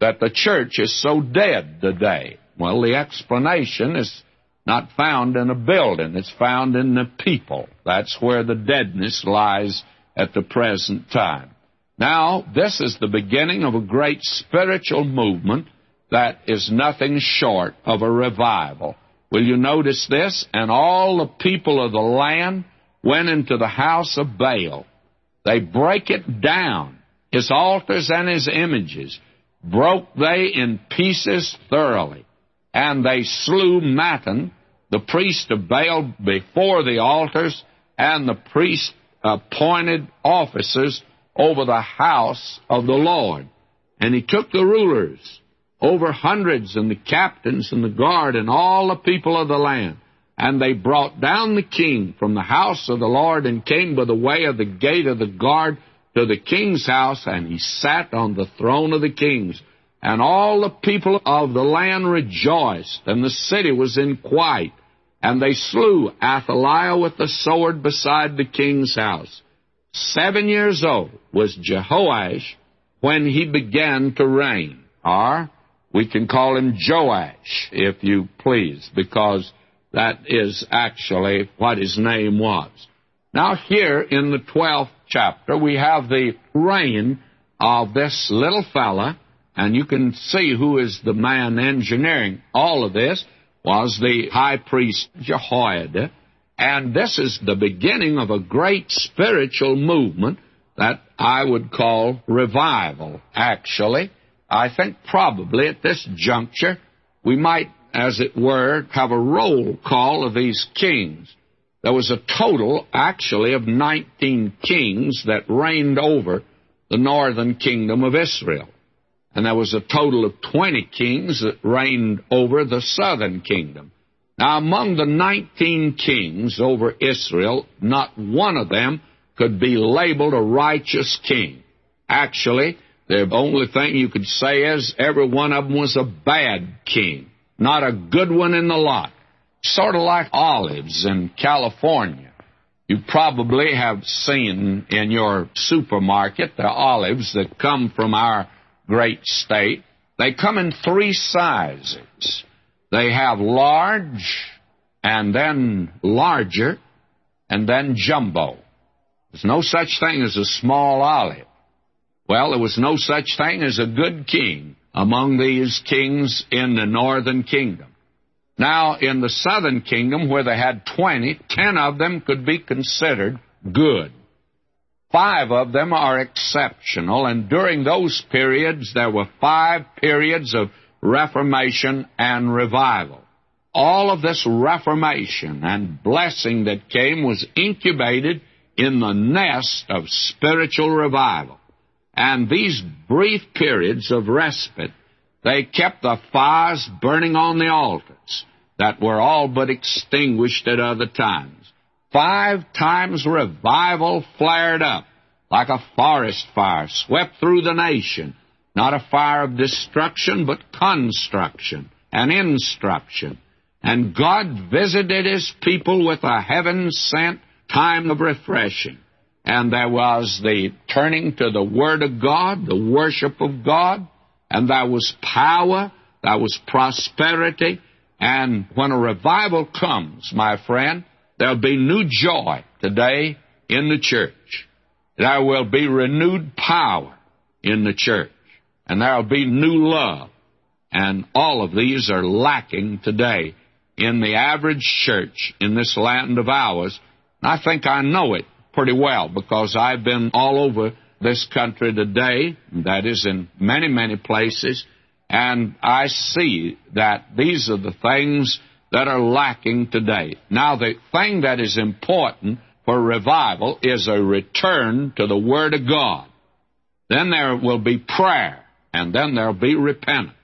that the church is so dead today. Well, the explanation is not found in a building, it's found in the people. That's where the deadness lies at the present time. Now, this is the beginning of a great spiritual movement that is nothing short of a revival. Will you notice this? And all the people of the land went into the house of Baal. They break it down. his altars and his images broke they in pieces thoroughly. And they slew Mattan, the priest of Baal, before the altars, and the priest appointed officers over the house of the Lord. And he took the rulers over hundreds and the captains and the guard and all the people of the land. And they brought down the king from the house of the Lord and came by the way of the gate of the guard to the king's house, and he sat on the throne of the kings. And all the people of the land rejoiced, and the city was in quiet. And they slew Athaliah with the sword beside the king's house. Seven years old was Jehoash when he began to reign. Or we can call him Joash, if you please, because that is actually what his name was. Now, here in the 12th chapter, we have the reign of this little fella, and you can see who is the man engineering all of this, was the high priest Jehoiada. And this is the beginning of a great spiritual movement that I would call revival, actually. I think probably at this juncture we might, as it were, have a roll call of these kings. There was a total, actually, of 19 kings that reigned over the northern kingdom of Israel. And there was a total of 20 kings that reigned over the southern kingdom. Now, among the 19 kings over Israel, not one of them could be labeled a righteous king. Actually, the only thing you could say is every one of them was a bad king, not a good one in the lot. Sort of like olives in California. You probably have seen in your supermarket the olives that come from our great state. They come in three sizes. They have large, and then larger, and then jumbo. There's no such thing as a small olive. Well, there was no such thing as a good king among these kings in the northern kingdom. Now, in the southern kingdom, where they had 20, 10 of them could be considered good. Five of them are exceptional, and during those periods, there were five periods of reformation and revival. All of this reformation and blessing that came was incubated in the nest of spiritual revival. And these brief periods of respite, they kept the fires burning on the altars that were all but extinguished at other times. Five times revival flared up like a forest fire, swept through the nation. Not a fire of destruction, but construction and instruction. And God visited His people with a heaven sent time of refreshing and there was the turning to the Word of God, the worship of God, and there was power, there was prosperity, and when a revival comes, my friend, there'll be new joy today in the church. There will be renewed power in the church, and there'll be new love. And all of these are lacking today in the average church in this land of ours. And I think I know it pretty well because I've been all over this country today, that is in many, many places, and I see that these are the things that are lacking today. Now, the thing that is important for revival is a return to the Word of God. Then there will be prayer, and then there will be repentance.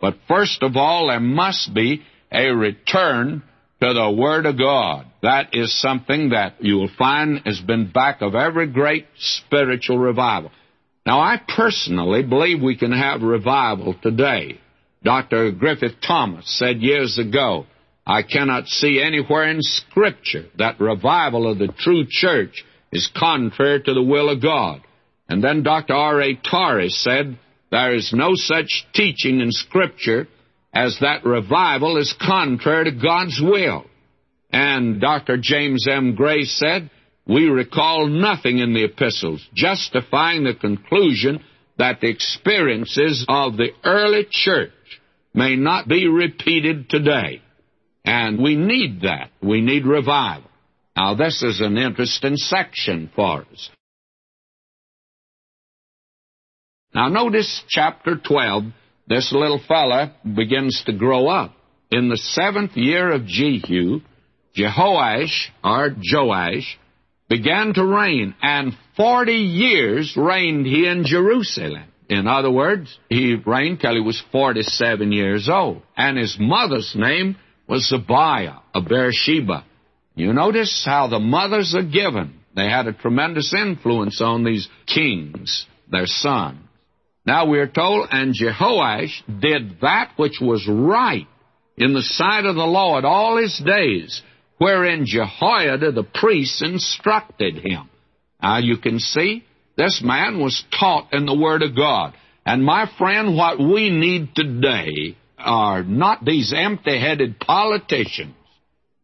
But first of all, there must be a return to the Word of God. That is something that you will find has been back of every great spiritual revival. Now, I personally believe we can have revival today. Dr. Griffith Thomas said years ago, I cannot see anywhere in Scripture that revival of the true church is contrary to the will of God. And then Dr. R.A. Torrey said, there is no such teaching in Scripture as that revival is contrary to God's will. And Dr. James M. Gray said, We recall nothing in the epistles justifying the conclusion that the experiences of the early church may not be repeated today. And we need that. We need revival. Now, this is an interesting section for us. Now notice chapter 12. This little fella begins to grow up. In the seventh year of Jehu, Jehoash, or Joash, began to reign, and forty years reigned he in Jerusalem. In other words, he reigned till he was 47 years old. And his mother's name was Zibiah of Beersheba. You notice how the mothers are given. They had a tremendous influence on these kings, their sons. Now we are told, and Jehoash did that which was right in the sight of the Lord all his days, wherein Jehoiada the priest instructed him. Now you can see this man was taught in the Word of God. And my friend, what we need today are not these empty headed politicians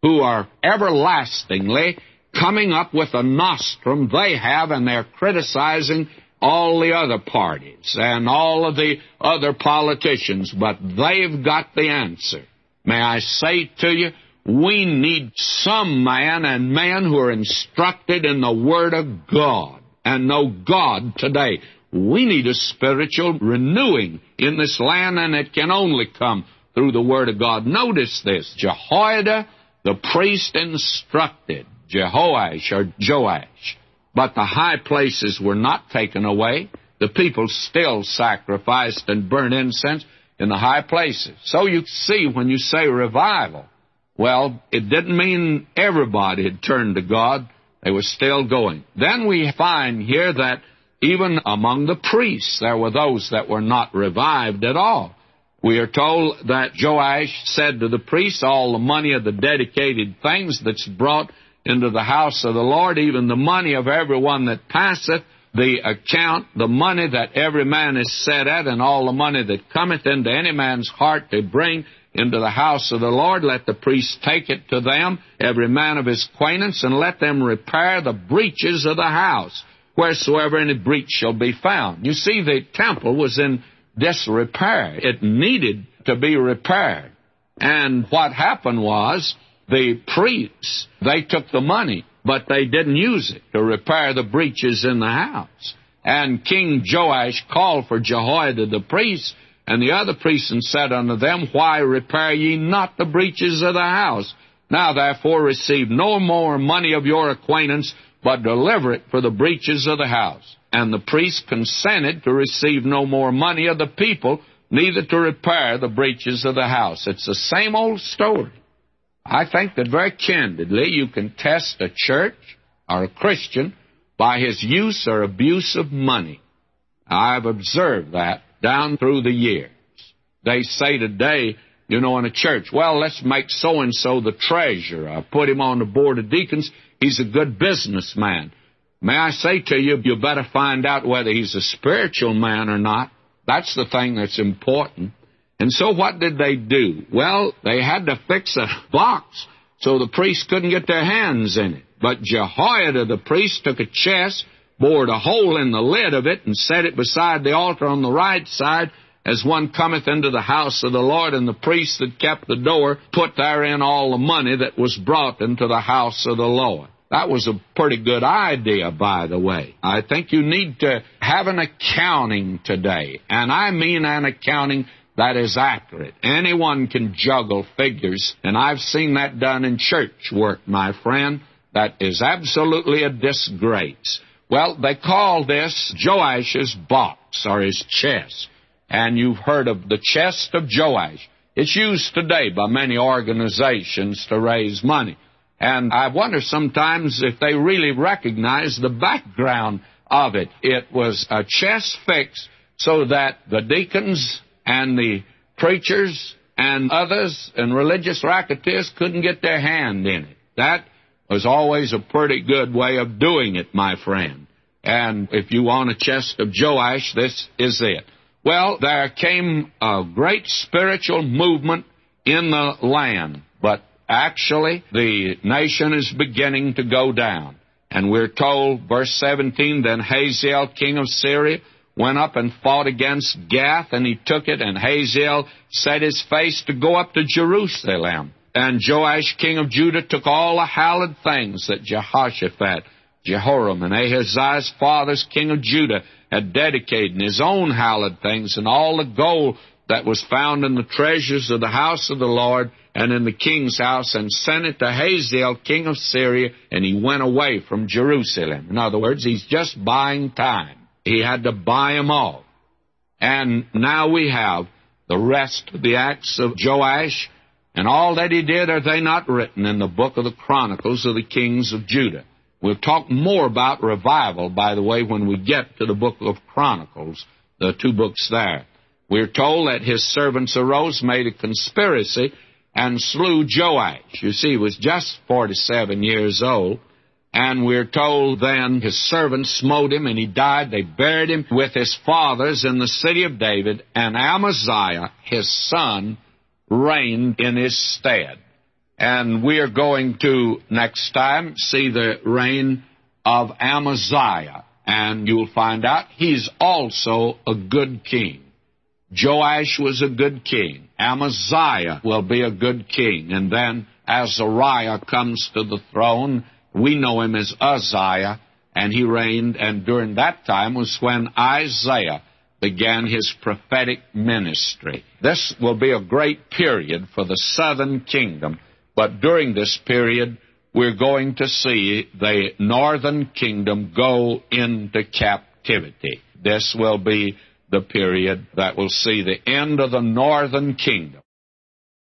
who are everlastingly coming up with a nostrum they have and they're criticizing all the other parties and all of the other politicians, but they've got the answer. May I say to you, we need some man and man who are instructed in the Word of God and know God today. We need a spiritual renewing in this land, and it can only come through the Word of God. Notice this Jehoiada, the priest, instructed Jehoash or Joash, but the high places were not taken away. The people still sacrificed and burned incense in the high places. So you see, when you say revival, well, it didn't mean everybody had turned to God. They were still going. Then we find here that even among the priests, there were those that were not revived at all. We are told that Joash said to the priests, All the money of the dedicated things that's brought into the house of the Lord, even the money of everyone that passeth, the account, the money that every man is set at, and all the money that cometh into any man's heart to bring into the house of the Lord. Let the priests take it to them, every man of his acquaintance, and let them repair the breaches of the house, wheresoever any breach shall be found. You see, the temple was in disrepair. It needed to be repaired. And what happened was, the priests, they took the money, but they didn't use it to repair the breaches in the house. And King Joash called for Jehoiada the priest and the other priests and said unto them, Why repair ye not the breaches of the house? Now therefore receive no more money of your acquaintance, but deliver it for the breaches of the house. And the priest consented to receive no more money of the people, neither to repair the breaches of the house. It's the same old story. I think that very candidly you can test a church or a Christian by his use or abuse of money. I've observed that down through the years. They say today, you know, in a church, well, let's make so and so the treasurer. I put him on the board of deacons. He's a good businessman. May I say to you, you better find out whether he's a spiritual man or not. That's the thing that's important. And so what did they do? Well, they had to fix a box so the priests couldn't get their hands in it. But Jehoiada the priest took a chest bored a hole in the lid of it, and set it beside the altar on the right side, as one cometh into the house of the Lord, and the priest that kept the door put therein all the money that was brought into the house of the Lord. That was a pretty good idea, by the way. I think you need to have an accounting today, and I mean an accounting that is accurate. Anyone can juggle figures, and I've seen that done in church work, my friend. That is absolutely a disgrace. Well, they call this Joash's box or his chest. And you've heard of the chest of Joash. It's used today by many organizations to raise money. And I wonder sometimes if they really recognize the background of it. It was a chest fixed so that the deacons and the preachers and others and religious racketeers couldn't get their hand in it. That was always a pretty good way of doing it, my friend. And if you want a chest of Joash, this is it. Well, there came a great spiritual movement in the land, but actually the nation is beginning to go down. And we're told, verse 17, then Hazael, king of Syria, went up and fought against Gath, and he took it, and Hazael set his face to go up to Jerusalem. And Joash, king of Judah, took all the hallowed things that Jehoshaphat, Jehoram, and Ahaziah's fathers, king of Judah, had dedicated, and his own hallowed things, and all the gold that was found in the treasures of the house of the Lord and in the king's house, and sent it to Hazael, king of Syria, and he went away from Jerusalem. In other words, he's just buying time. He had to buy them all. And now we have the rest of the acts of Joash, and all that he did, are they not written in the book of the Chronicles of the kings of Judah? We'll talk more about revival, by the way, when we get to the book of Chronicles, the two books there. We're told that his servants arose, made a conspiracy, and slew Joash. You see, he was just 47 years old. And we're told then his servants smote him and he died. They buried him with his fathers in the city of David, and Amaziah, his son, reigned in his stead. And we are going to, next time, see the reign of Amaziah. And you'll find out he's also a good king. Joash was a good king. Amaziah will be a good king. And then Azariah comes to the throne. We know him as Uzziah, and he reigned, and during that time was when Isaiah began his prophetic ministry. This will be a great period for the southern kingdom, but during this period, we're going to see the northern kingdom go into captivity. This will be the period that will see the end of the northern kingdom.